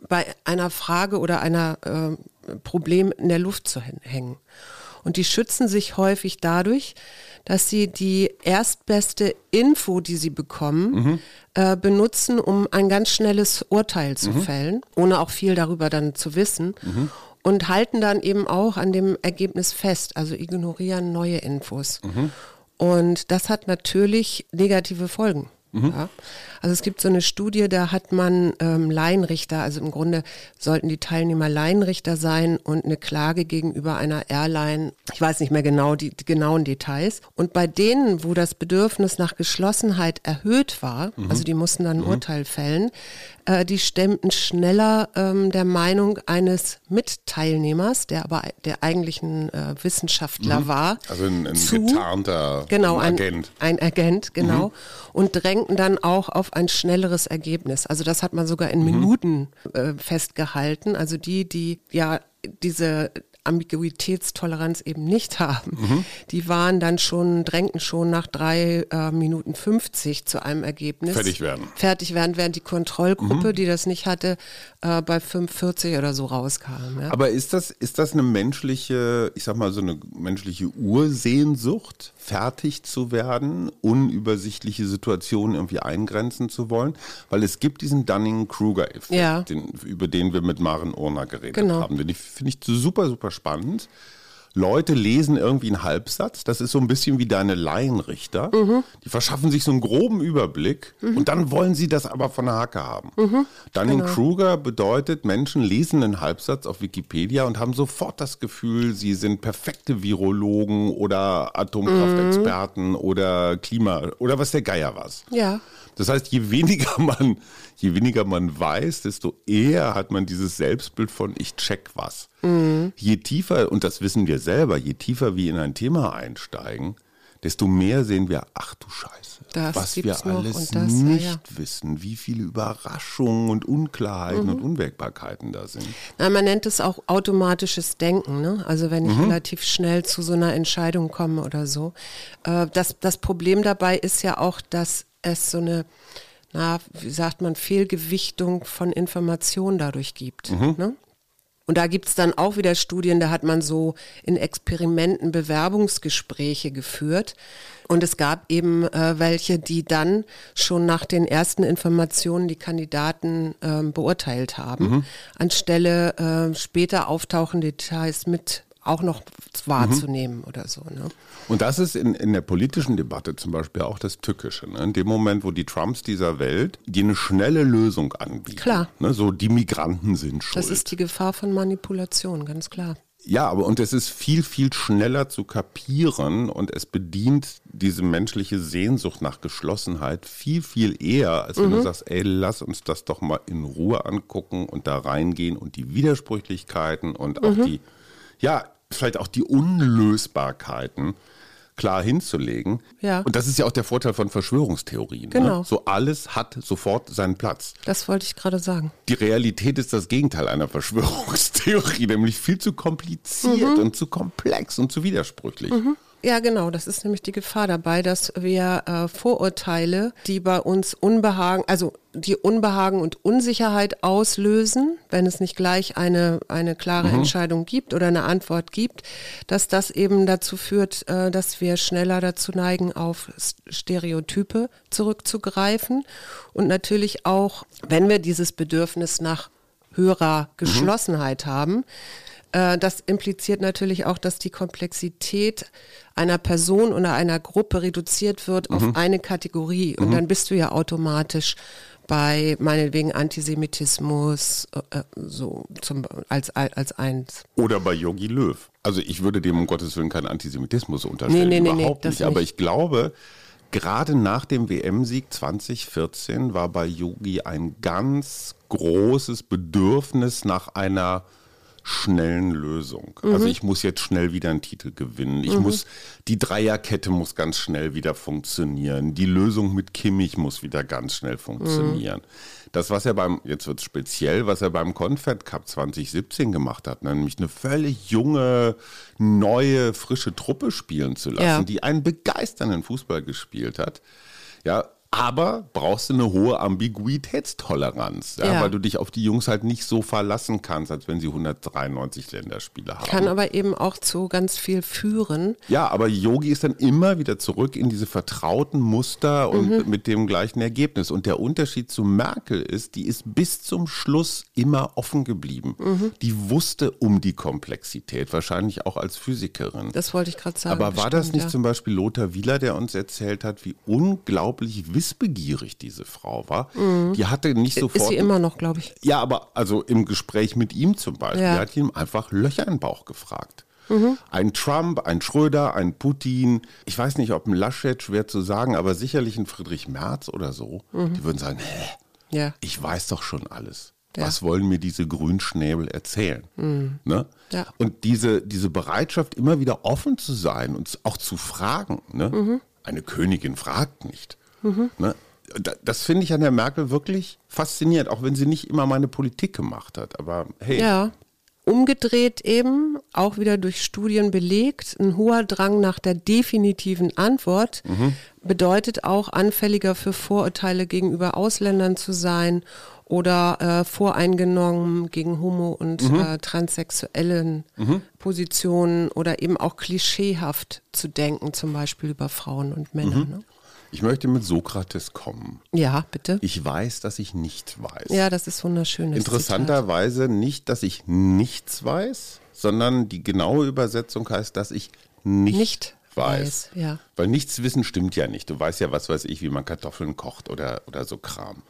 bei einer Frage oder einer äh, Problem in der Luft zu hängen. Und die schützen sich häufig dadurch, dass sie die erstbeste Info, die sie bekommen, mhm. äh, benutzen, um ein ganz schnelles Urteil zu mhm. fällen, ohne auch viel darüber dann zu wissen. Mhm. Und halten dann eben auch an dem Ergebnis fest, also ignorieren neue Infos. Mhm. Und das hat natürlich negative Folgen. Mhm. Ja. Also es gibt so eine Studie, da hat man ähm, Laienrichter, also im Grunde sollten die Teilnehmer Laienrichter sein und eine Klage gegenüber einer Airline, ich weiß nicht mehr genau die, die genauen Details. Und bei denen, wo das Bedürfnis nach Geschlossenheit erhöht war, mhm. also die mussten dann ein mhm. Urteil fällen, äh, die stemmten schneller ähm, der Meinung eines Mitteilnehmers, der aber der eigentlich ein äh, Wissenschaftler mhm. war. Also ein, ein zu, getarnter genau, ein Agent. Ein, ein Agent, genau. Mhm. Und drängten dann auch auf ein schnelleres Ergebnis. Also das hat man sogar in mhm. Minuten äh, festgehalten. Also die, die ja diese Ambiguitätstoleranz eben nicht haben, mhm. die waren dann schon, drängten schon nach drei äh, Minuten 50 zu einem Ergebnis. Fertig werden. Fertig werden, während die Kontrollgruppe, mhm. die das nicht hatte, äh, bei 45 oder so rauskam. Ja. Aber ist das, ist das eine menschliche, ich sag mal, so eine menschliche Ursehnsucht, fertig zu werden, unübersichtliche Situationen irgendwie eingrenzen zu wollen? Weil es gibt diesen Dunning-Kruger-Effekt, ja. den, über den wir mit Maren Urner geredet genau. haben. Den finde ich super, super spannend, Leute lesen irgendwie einen Halbsatz. Das ist so ein bisschen wie deine Laienrichter. Mhm. Die verschaffen sich so einen groben Überblick und dann wollen sie das aber von der Hacke haben. Mhm. Dunning-Kruger bedeutet, Menschen lesen einen Halbsatz auf Wikipedia und haben sofort das Gefühl, sie sind perfekte Virologen oder Atomkraftexperten oder Klima oder was der Geier was. Ja. Das heißt, je weniger man, je weniger man weiß, desto eher hat man dieses Selbstbild von ich check was. Je tiefer, und das wissen wir selber, je tiefer wir in ein Thema einsteigen, desto mehr sehen wir, ach du Scheiße, Das was wir alles das, ja, nicht ja. wissen, wie viele Überraschungen und Unklarheiten Mhm. und Unwägbarkeiten da sind. Na, man nennt es auch automatisches Denken. Ne? Also wenn ich Mhm. relativ schnell zu so einer Entscheidung komme oder so. Äh, das, das Problem dabei ist ja auch, dass es so eine, na, wie sagt man, Fehlgewichtung von Informationen dadurch gibt. Mhm. Ne? Und da gibt es dann auch wieder Studien, da hat man so in Experimenten Bewerbungsgespräche geführt. Und es gab eben äh, welche, die dann schon nach den ersten Informationen die Kandidaten ähm, beurteilt haben, anstelle äh, später auftauchende Details mit auch noch wahrzunehmen oder so. Ne? Und das ist in, in der politischen Debatte zum Beispiel auch das Tückische. Ne? In dem Moment, wo die Trumps dieser Welt die eine schnelle Lösung anbieten. Klar. Ne? So, die Migranten sind schuld. Das ist die Gefahr von Manipulation, ganz klar. ja, aber und es ist viel, viel schneller zu kapieren und es bedient diese menschliche Sehnsucht nach Geschlossenheit viel, viel eher, als wenn du sagst, ey, lass uns das doch mal in Ruhe angucken und da reingehen und die Widersprüchlichkeiten und auch die, ja, vielleicht auch die Unlösbarkeiten klar hinzulegen. Ja. Und das ist ja auch der Vorteil von Verschwörungstheorien. Genau. Ne? So alles hat sofort seinen Platz. Das wollte ich gerade sagen. Die Realität ist das Gegenteil einer Verschwörungstheorie, nämlich viel zu kompliziert und zu komplex und zu widersprüchlich. Ja, genau. Das ist nämlich die Gefahr dabei, dass wir äh, Vorurteile, die bei uns Unbehagen, also die Unbehagen und Unsicherheit auslösen, wenn es nicht gleich eine, eine klare Entscheidung gibt oder eine Antwort gibt, dass das eben dazu führt, äh, dass wir schneller dazu neigen, auf Stereotype zurückzugreifen und natürlich auch, wenn wir dieses Bedürfnis nach höherer Geschlossenheit haben, äh, das impliziert natürlich auch, dass die Komplexität einer Person oder einer Gruppe reduziert wird auf eine Kategorie. Und dann bist du ja automatisch bei meinetwegen Antisemitismus äh, äh, so zum, als, als eins. Oder bei Yogi Löw. Also ich würde dem um Gottes Willen keinen Antisemitismus unterstellen, Nee, nee, nee, nee, überhaupt das nicht. Aber nicht. ich glaube, gerade nach dem WM-Sieg 2014 war bei Yogi ein ganz großes Bedürfnis nach einer schnellen Lösung. Also Mhm. ich muss jetzt schnell wieder einen Titel gewinnen. Ich muss, die Dreierkette muss ganz schnell wieder funktionieren. Die Lösung mit Kimmich muss wieder ganz schnell funktionieren. Das, was er beim, jetzt wird speziell, was er beim Confed Cup 2017 gemacht hat, nämlich eine völlig junge, neue, frische Truppe spielen zu lassen, Ja. die einen begeisternden Fußball gespielt hat. Ja, aber brauchst du eine hohe Ambiguitätstoleranz, ja, Ja. weil du dich auf die Jungs halt nicht so verlassen kannst, als wenn sie 193 Länderspiele haben. Kann aber eben auch zu ganz viel führen. Ja, aber Yogi ist dann immer wieder zurück in diese vertrauten Muster und Mhm. mit dem gleichen Ergebnis. Und der Unterschied zu Merkel ist, die ist bis zum Schluss immer offen geblieben. Mhm. Die wusste um die Komplexität, wahrscheinlich auch als Physikerin. Das wollte ich gerade sagen. Aber war das bestimmt, nicht ja. zum Beispiel Lothar Wieler, der uns erzählt hat, wie unglaublich wissbegierig diese Frau war? Die hatte nicht sofort. Mhm. Ist sie immer noch, glaube ich. Ja, aber also im Gespräch mit ihm zum Beispiel Ja. hat ihm einfach Löcher in den Bauch gefragt. Mhm. Ein Trump, ein Schröder, ein Putin, ich weiß nicht, ob ein Laschet, schwer zu sagen, aber sicherlich ein Friedrich Merz oder so, Mhm. die würden sagen, hä, Ja. ich weiß doch schon alles. Ja. Was wollen mir diese Grünschnäbel erzählen? Ne? Ja. Und diese, diese Bereitschaft, immer wieder offen zu sein und auch zu fragen. Ne? Mhm. Eine Königin fragt nicht. Ne? Da- Das finde ich an der Merkel wirklich faszinierend, auch wenn sie nicht immer meine Politik gemacht hat. Aber hey, Ja. Umgedreht eben, auch wieder durch Studien belegt, ein hoher Drang nach der definitiven Antwort bedeutet auch anfälliger für Vorurteile gegenüber Ausländern zu sein oder äh, voreingenommen gegen homo- und äh, transsexuellen Positionen oder eben auch klischeehaft zu denken, zum Beispiel über Frauen und Männer. Ne? Ich möchte mit Sokrates kommen. Ja, bitte. Ich weiß, dass ich nicht weiß. Ja, das ist wunderschön. Interessanterweise nicht, dass ich nichts weiß, sondern die genaue Übersetzung heißt, dass ich nicht, Nicht weiß. weiß, ja. Weil nichts wissen stimmt ja nicht. Du weißt ja, was weiß ich, wie man Kartoffeln kocht oder, oder so Kram.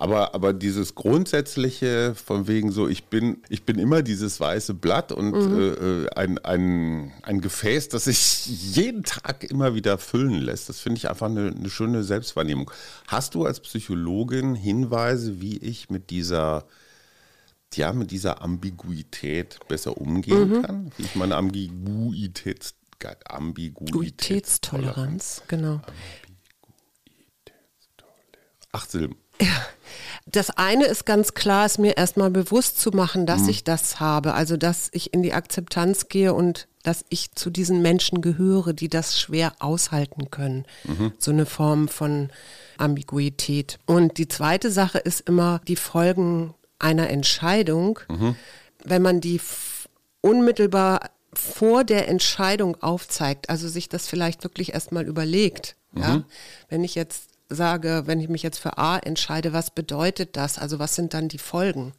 Aber, aber dieses grundsätzliche von wegen so, ich bin, ich bin immer dieses weiße Blatt und äh, äh, ein, ein, ein Gefäß, das sich jeden Tag immer wieder füllen lässt, das finde ich einfach eine, eine schöne Selbstwahrnehmung. Hast du als Psychologin Hinweise, wie ich mit dieser, ja, mit dieser Ambiguität besser umgehen kann? Wie ich meine Ambiguität, Ambiguität Duitätstoleranz, genau. Acht Silben. Das eine ist ganz klar, es mir erstmal bewusst zu machen, dass Mhm. ich das habe. Also, dass ich in die Akzeptanz gehe und dass ich zu diesen Menschen gehöre, die das schwer aushalten können. Mhm. So eine Form von Ambiguität. Und die zweite Sache ist immer die Folgen einer Entscheidung. Mhm. Wenn man die unmittelbar vor der Entscheidung aufzeigt, also sich das vielleicht wirklich erstmal überlegt. Ja? Wenn ich jetzt sage, wenn ich mich jetzt für A entscheide, was bedeutet das? Also was sind dann die Folgen?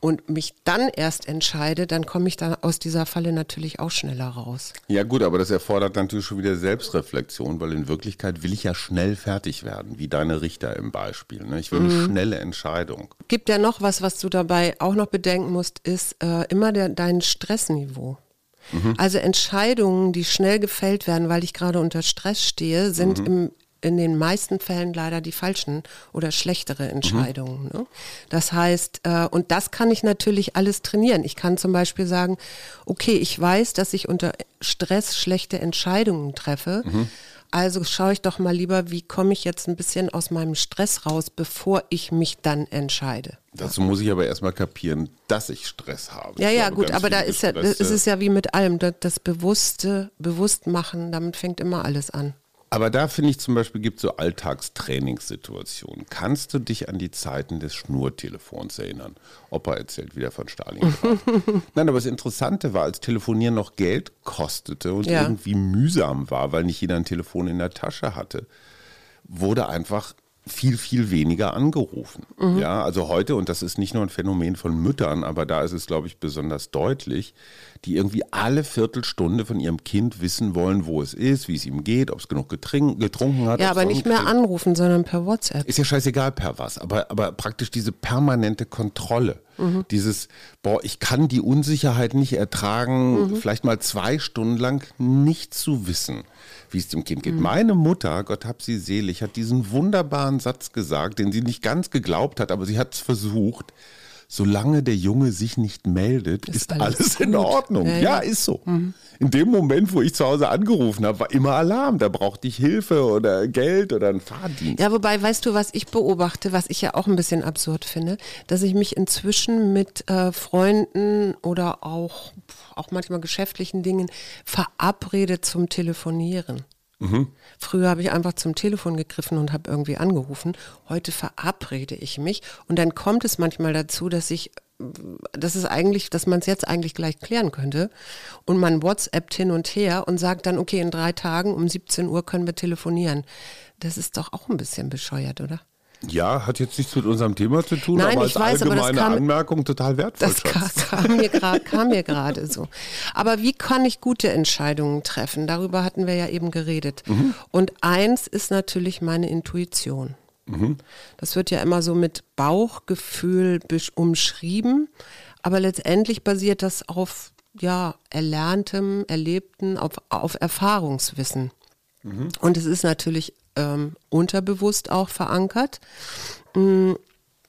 Und mich dann erst entscheide, dann komme ich dann aus dieser Falle natürlich auch schneller raus. Ja gut, aber das erfordert natürlich schon wieder Selbstreflexion, weil in Wirklichkeit will ich ja schnell fertig werden, wie deine Richter im Beispiel. Ne? Ich will eine schnelle Entscheidung. Gibt ja noch was, was du dabei auch noch bedenken musst, ist äh, immer der, dein Stressniveau. Also Entscheidungen, die schnell gefällt werden, weil ich gerade unter Stress stehe, sind im, in den meisten Fällen leider die falschen oder schlechtere Entscheidungen. Ne? Das heißt, äh, und das kann ich natürlich alles trainieren. Ich kann zum Beispiel sagen, okay, ich weiß, dass ich unter Stress schlechte Entscheidungen treffe. Also schaue ich doch mal lieber, wie komme ich jetzt ein bisschen aus meinem Stress raus, bevor ich mich dann entscheide. Dazu muss ich aber erstmal kapieren, dass ich Stress habe. Ja, Ich ja, glaube, gut, aber da ist ja, das ist es ja wie mit allem. Das, das bewusste Bewusstmachen, damit fängt immer alles an. Aber da finde ich zum Beispiel, gibt es so Alltagstrainingssituationen. Kannst du dich an die Zeiten des Schnurtelefons erinnern? Opa erzählt wieder von Stalingrad. Nein, aber das Interessante war, als Telefonieren noch Geld kostete und Ja. irgendwie mühsam war, weil nicht jeder ein Telefon in der Tasche hatte, wurde einfach viel, viel weniger angerufen. Ja, also heute, und das ist nicht nur ein Phänomen von Müttern, aber da ist es, glaube ich, besonders deutlich, die irgendwie alle Viertelstunde von ihrem Kind wissen wollen, wo es ist, wie es ihm geht, ob es genug getrunken hat. Ja, aber nicht mehr anrufen, sondern per WhatsApp. ist ja scheißegal per was, aber, aber praktisch diese permanente Kontrolle. Dieses, boah, ich kann die Unsicherheit nicht ertragen, vielleicht mal zwei Stunden lang nicht zu wissen, wie es dem Kind geht. Meine Mutter, Gott hab sie selig, hat diesen wunderbaren Satz gesagt, den sie nicht ganz geglaubt hat, aber sie hat es versucht. Solange der Junge sich nicht meldet, ist, alles alles, in. Ordnung. Ja, Ja, ja. ist so. In dem Moment, wo ich zu Hause angerufen habe, war immer Alarm. Da brauchte ich Hilfe oder Geld oder einen Fahrdienst. Ja, wobei, weißt du, was ich beobachte, was ich ja auch ein bisschen absurd finde, dass ich mich inzwischen mit äh, Freunden oder auch, auch manchmal geschäftlichen Dingen verabrede zum Telefonieren. Früher habe ich einfach zum Telefon gegriffen und habe irgendwie angerufen. Heute verabrede ich mich und dann kommt es manchmal dazu, dass ich, das ist eigentlich, dass man es jetzt eigentlich gleich klären könnte und man WhatsAppt hin und her und sagt dann, okay, in drei Tagen um 17 Uhr können wir telefonieren. Das ist doch auch ein bisschen bescheuert, oder? Ja, hat jetzt nichts mit unserem Thema zu tun, Nein, aber ich als weiß, aber allgemeine kam- Anmerkung total wertvoll. Das Schatz. kam mir gerade kam mir gerade so. Aber wie kann ich gute Entscheidungen treffen? Darüber hatten wir ja eben geredet. Und eins ist natürlich meine Intuition. Das wird ja immer so mit Bauchgefühl umschrieben, aber letztendlich basiert das auf ja, erlerntem, erlebten, auf, auf Erfahrungswissen. Und es ist natürlich ähm, unterbewusst auch verankert, mh,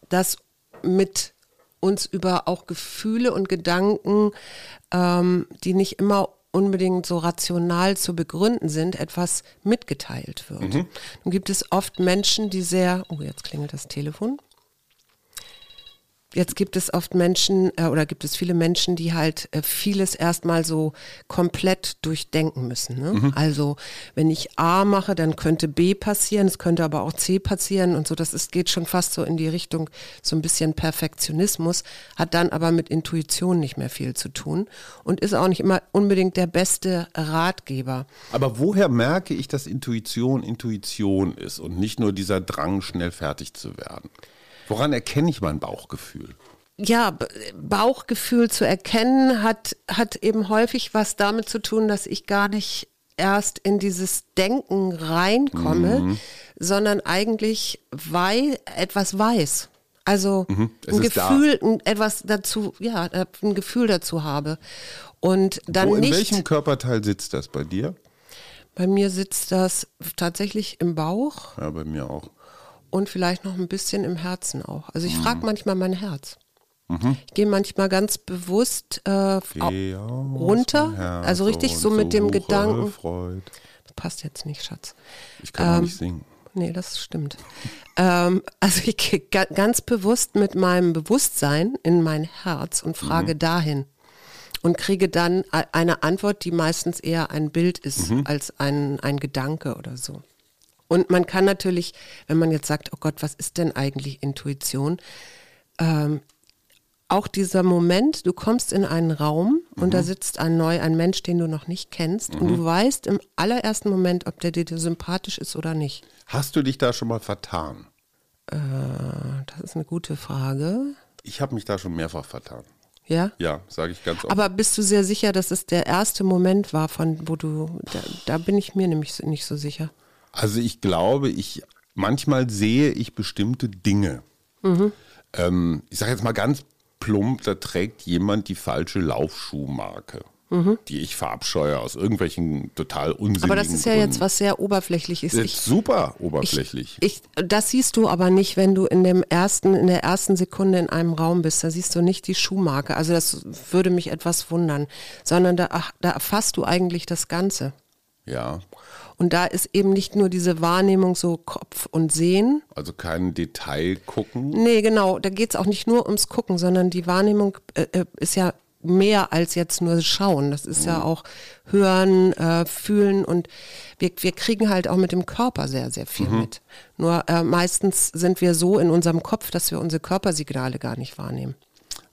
dass mit uns über auch Gefühle und Gedanken, ähm, die nicht immer unbedingt so rational zu begründen sind, etwas mitgeteilt wird. Nun gibt es oft Menschen, die sehr, oh, jetzt klingelt das Telefon. Jetzt gibt es oft Menschen äh, oder gibt es viele Menschen, die halt äh, vieles erstmal so komplett durchdenken müssen. Ne? Also wenn ich A mache, dann könnte B passieren, es könnte aber auch C passieren und so. Das ist, geht schon fast so in die Richtung so ein bisschen Perfektionismus, hat dann aber mit Intuition nicht mehr viel zu tun und ist auch nicht immer unbedingt der beste Ratgeber. Aber woher merke ich, dass Intuition Intuition ist und nicht nur dieser Drang, schnell fertig zu werden? Woran erkenne ich mein Bauchgefühl? ja, Bauchgefühl zu erkennen hat, hat eben häufig was damit zu tun, dass ich gar nicht erst in dieses Denken reinkomme, Mhm. sondern eigentlich wei etwas weiß. Also Mhm. Ein ist da. Gefühl, ein, etwas dazu, ja, äh, ein Gefühl dazu habe. Und dann Wo, in nicht. welchem Körperteil sitzt das bei dir? Bei mir sitzt das tatsächlich im Bauch Ja, bei mir auch. Und vielleicht noch ein bisschen im Herzen auch. Also ich Mhm. frage manchmal mein Herz. Ich gehe manchmal ganz bewusst äh, runter, also richtig so mit dem Gedanken. Freud. Das passt jetzt nicht, Schatz. Ich kann auch nicht singen. Nee, das stimmt. ähm, also ich gehe ga ganz bewusst mit meinem Bewusstsein in mein Herz und frage dahin und kriege dann eine Antwort, die meistens eher ein Bild ist als ein, ein Gedanke oder so. Und man kann natürlich, wenn man jetzt sagt, oh Gott, was ist denn eigentlich Intuition? Ähm, auch dieser Moment, du kommst in einen Raum und da sitzt ein neu, ein Mensch, den du noch nicht kennst und du weißt im allerersten Moment, ob der dir sympathisch ist oder nicht. Hast du dich da schon mal vertan? Äh, das ist eine gute Frage. Ich habe mich da schon mehrfach vertan. Ja? Ja, sage ich ganz offen. Aber bist du sehr sicher, dass es der erste Moment war, von wo du, da, da bin ich mir nämlich nicht so sicher. Also ich glaube, ich manchmal sehe ich bestimmte Dinge. Ähm, ich sage jetzt mal ganz plump, da trägt jemand die falsche Laufschuhmarke, die ich verabscheue aus irgendwelchen total unsinnigen Aber das ist ja Gründen. jetzt was sehr Oberflächliches. Ist Ich, super oberflächlich. ich, das siehst du aber nicht, wenn du in dem ersten, in der ersten Sekunde in einem Raum bist. Da siehst du nicht die Schuhmarke. Also das würde mich etwas wundern, sondern da, ach, da erfasst du eigentlich das Ganze. Ja, Und da ist eben nicht nur diese Wahrnehmung so Kopf und Sehen. also kein Detail gucken. Nee, genau. Da geht es auch nicht nur ums Gucken, sondern die Wahrnehmung äh, äh, ist ja mehr als jetzt nur Schauen. Das ist ja auch Hören, äh, Fühlen und wir, wir kriegen halt auch mit dem Körper sehr, sehr viel mit. Nur äh, meistens sind wir so in unserem Kopf, dass wir unsere Körpersignale gar nicht wahrnehmen.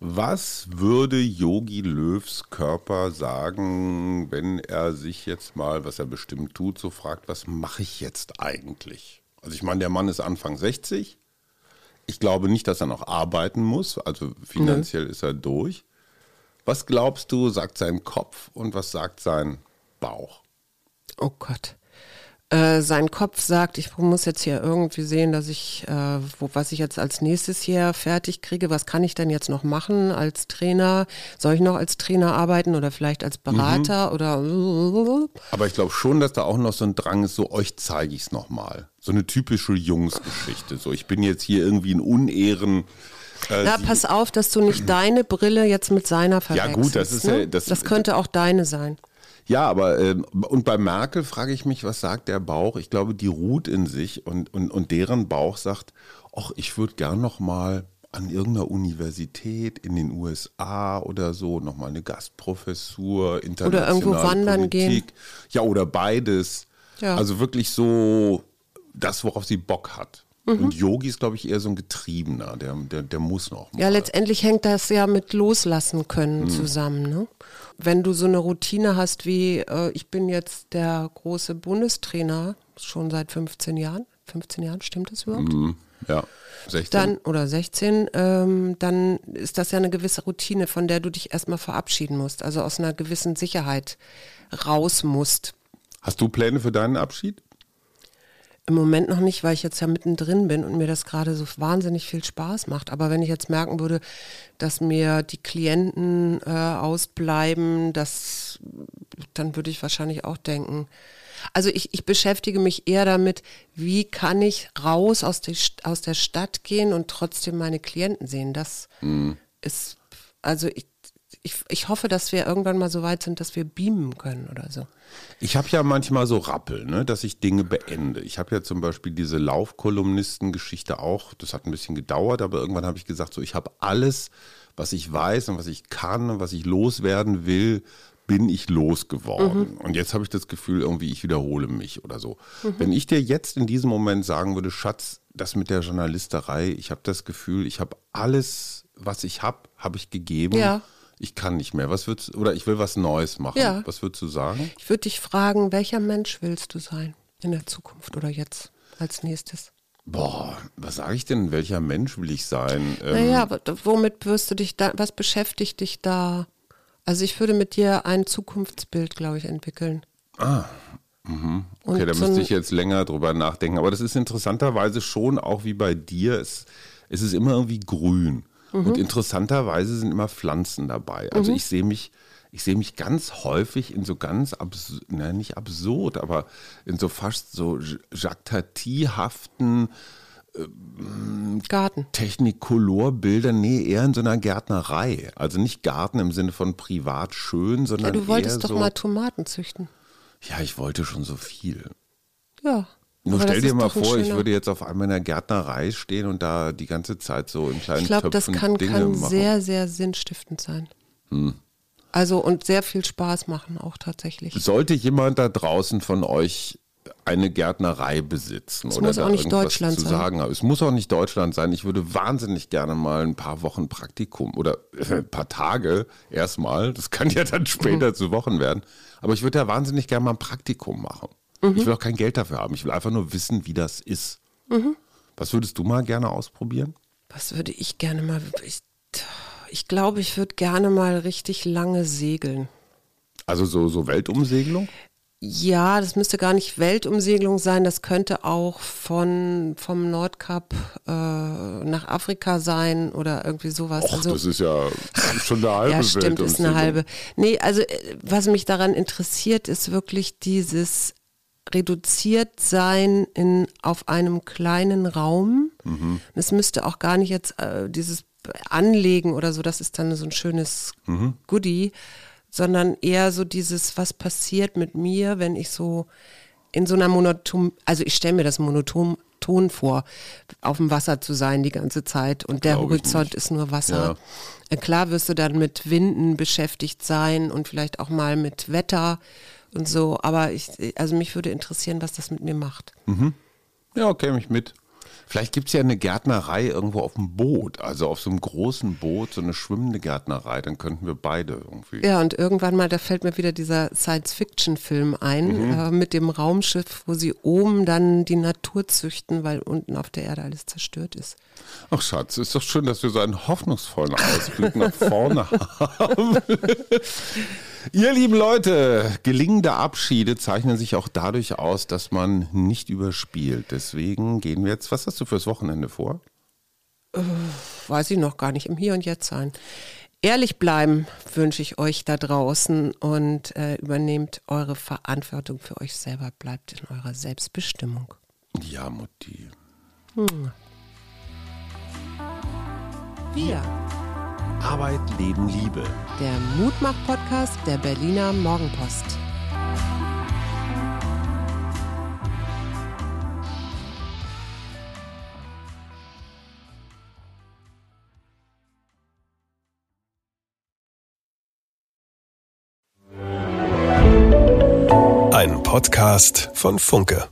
Was würde Yogi Löws Körper sagen, wenn er sich jetzt mal, was er bestimmt tut, so fragt, was mache ich jetzt eigentlich? Also ich meine, der Mann ist Anfang 60. Ich glaube nicht, dass er noch arbeiten muss, also finanziell ist er durch. Was glaubst du, sagt sein Kopf und was sagt sein Bauch? Oh Gott. Äh, sein Kopf sagt, ich muss jetzt hier irgendwie sehen, dass ich, äh, wo, was ich jetzt als nächstes hier fertig kriege, was kann ich denn jetzt noch machen als Trainer? Soll ich noch als Trainer arbeiten oder vielleicht als Berater oder Aber ich glaube schon, dass da auch noch so ein Drang ist, so euch zeige ich es nochmal. So eine typische Jungsgeschichte. So, ich bin jetzt hier irgendwie in Unehren. Äh, Na, sie- pass auf, dass du nicht deine Brille jetzt mit seiner Ja, verwechselst. gut, das ist ja- ne? das- das könnte auch deine sein. Ja, aber ähm, und bei Merkel frage ich mich, was sagt der Bauch? Ich glaube, die ruht in sich und, und, und deren Bauch sagt, ach, ich würde gern noch mal an irgendeiner Universität in den USA oder so noch mal eine Gastprofessur, internationale irgendwo wandern Politik. Ja, oder beides. Ja. Also wirklich so das, worauf sie Bock hat. Mhm. Und Yogi ist, glaube ich, eher so ein Getriebener, der, der, der muss noch mal. Ja, letztendlich hängt das ja mit loslassen können Hm. zusammen. Ne? Wenn du so eine Routine hast wie, äh, ich bin jetzt der große Bundestrainer schon seit 15 Jahren, 15 Jahren, stimmt das überhaupt? Hm, ja, 16. Dann, oder 16, ähm, dann ist das ja eine gewisse Routine, von der du dich erstmal verabschieden musst, also aus einer gewissen Sicherheit raus musst. Hast du Pläne für deinen Abschied? Im Moment noch nicht, weil ich jetzt ja mittendrin bin und mir das gerade so wahnsinnig viel Spaß macht. Aber wenn ich jetzt merken würde, dass mir die Klienten äh, ausbleiben, das, dann würde ich wahrscheinlich auch denken. Also ich, ich beschäftige mich eher damit, wie kann ich raus aus, die, aus der Stadt gehen und trotzdem meine Klienten sehen. Das ist, also ich, ich, ich hoffe, dass wir irgendwann mal so weit sind, dass wir beamen können oder so. Ich habe ja manchmal so Rappel, ne, dass ich Dinge beende. Ich habe ja zum Beispiel diese Laufkolumnisten-Geschichte auch, das hat ein bisschen gedauert, aber irgendwann habe ich gesagt, so ich habe alles, was ich weiß und was ich kann und was ich loswerden will, bin ich losgeworden. Und jetzt habe ich das Gefühl, irgendwie ich wiederhole mich oder so. Wenn ich dir jetzt in diesem Moment sagen würde, Schatz, das mit der Journalisterei, ich habe das Gefühl, ich habe alles, was ich habe, habe ich gegeben. Ja. Ich kann nicht mehr. Was würdest oder ich will was Neues machen. Ja. Was würdest du sagen? Ich würde dich fragen, welcher Mensch willst du sein in der Zukunft oder jetzt als nächstes? Boah, was sage ich denn? Welcher Mensch will ich sein? Ähm, Naja, womit wirst du dich da, was beschäftigt dich da? Also ich würde mit dir ein Zukunftsbild, glaube ich, entwickeln. okay, und da so müsste ich jetzt länger drüber nachdenken. Aber das ist interessanterweise schon auch wie bei dir. Es, es ist immer irgendwie grün. Mhm. Und interessanterweise sind immer Pflanzen dabei. Also ich sehe mich, ich sehe mich ganz häufig in so ganz absurd, na, nicht absurd, aber in so fast so Jacques Tati-haften Garten. Technikolorbildern, nee, eher in so einer Gärtnerei. Also nicht Garten im Sinne von privat schön, Ja, sondern du wolltest eher doch so, mal Tomaten züchten. Ja, ich wollte schon so viel. Ja. Nur Aber stell dir mal vor, ich würde jetzt auf einmal in der Gärtnerei stehen und da die ganze Zeit so in kleinen Ich glaube, das kann, Dinge kann machen. Hm. sehr, sehr sinnstiftend sein. Also und sehr viel Spaß machen auch tatsächlich. Sollte jemand da draußen von euch eine Gärtnerei besitzen Es oder muss da auch nicht Deutschland zu sein. sagen haben. Es muss auch nicht Deutschland sein. Ich würde wahnsinnig gerne mal ein paar Wochen Praktikum oder äh, ein paar Tage erstmal. Das kann ja dann später Mhm. zu Wochen werden. Aber ich würde ja wahnsinnig gerne mal ein Praktikum machen. Mhm. Ich will auch kein Geld dafür haben. Ich will einfach nur wissen, wie das ist. Mhm. Was würdest du mal gerne ausprobieren? Was würde ich gerne mal. Ich, ich glaube, ich würde gerne mal richtig lange segeln. Also so, so Weltumsegelung? Ja, das müsste gar nicht Weltumsegelung sein. Das könnte auch von vom Nordkap äh, nach Afrika sein oder irgendwie sowas. Och, also das ist ja schon eine halbe ja, stimmt, ist Weltumsegelung. eine halbe. Nee, also äh, was mich daran interessiert, ist wirklich dieses reduziert sein in auf einem kleinen Raum. Mhm. Es müsste auch gar nicht jetzt äh, dieses Anlegen oder so, das ist dann so ein schönes Mhm. Goodie, sondern eher so dieses, was passiert mit mir, wenn ich so in so einer monoton, also ich stelle mir das monoton Ton vor, auf dem Wasser zu sein die ganze Zeit und der Horizont ist nur Wasser. Äh, Klar wirst du dann mit Winden beschäftigt sein und vielleicht auch mal mit Wetter und so, aber ich, also mich würde interessieren, was das mit mir macht. Ja, okay, mich mit. Vielleicht gibt es ja eine Gärtnerei irgendwo auf dem Boot, also auf so einem großen Boot, so eine schwimmende Gärtnerei, dann könnten wir beide irgendwie. Ja, und irgendwann mal, da fällt mir wieder dieser Science-Fiction-Film ein, äh, mit dem Raumschiff, wo sie oben dann die Natur züchten, weil unten auf der Erde alles zerstört ist. Ach Schatz, ist doch schön, dass wir so einen hoffnungsvollen Ausblick nach vorne haben. Ihr lieben Leute, gelingende Abschiede zeichnen sich auch dadurch aus, dass man nicht überspielt. Deswegen gehen wir jetzt, was hast du fürs Wochenende vor? weiß ich noch gar nicht, im Hier und Jetzt sein. Ehrlich bleiben wünsche ich euch da draußen und äh, übernehmt eure Verantwortung für euch selber, bleibt in eurer Selbstbestimmung. Ja, Mutti. Wir, Arbeit, Leben, Liebe. der Mutmach-Podcast der Berliner Morgenpost. Ein Podcast von Funke.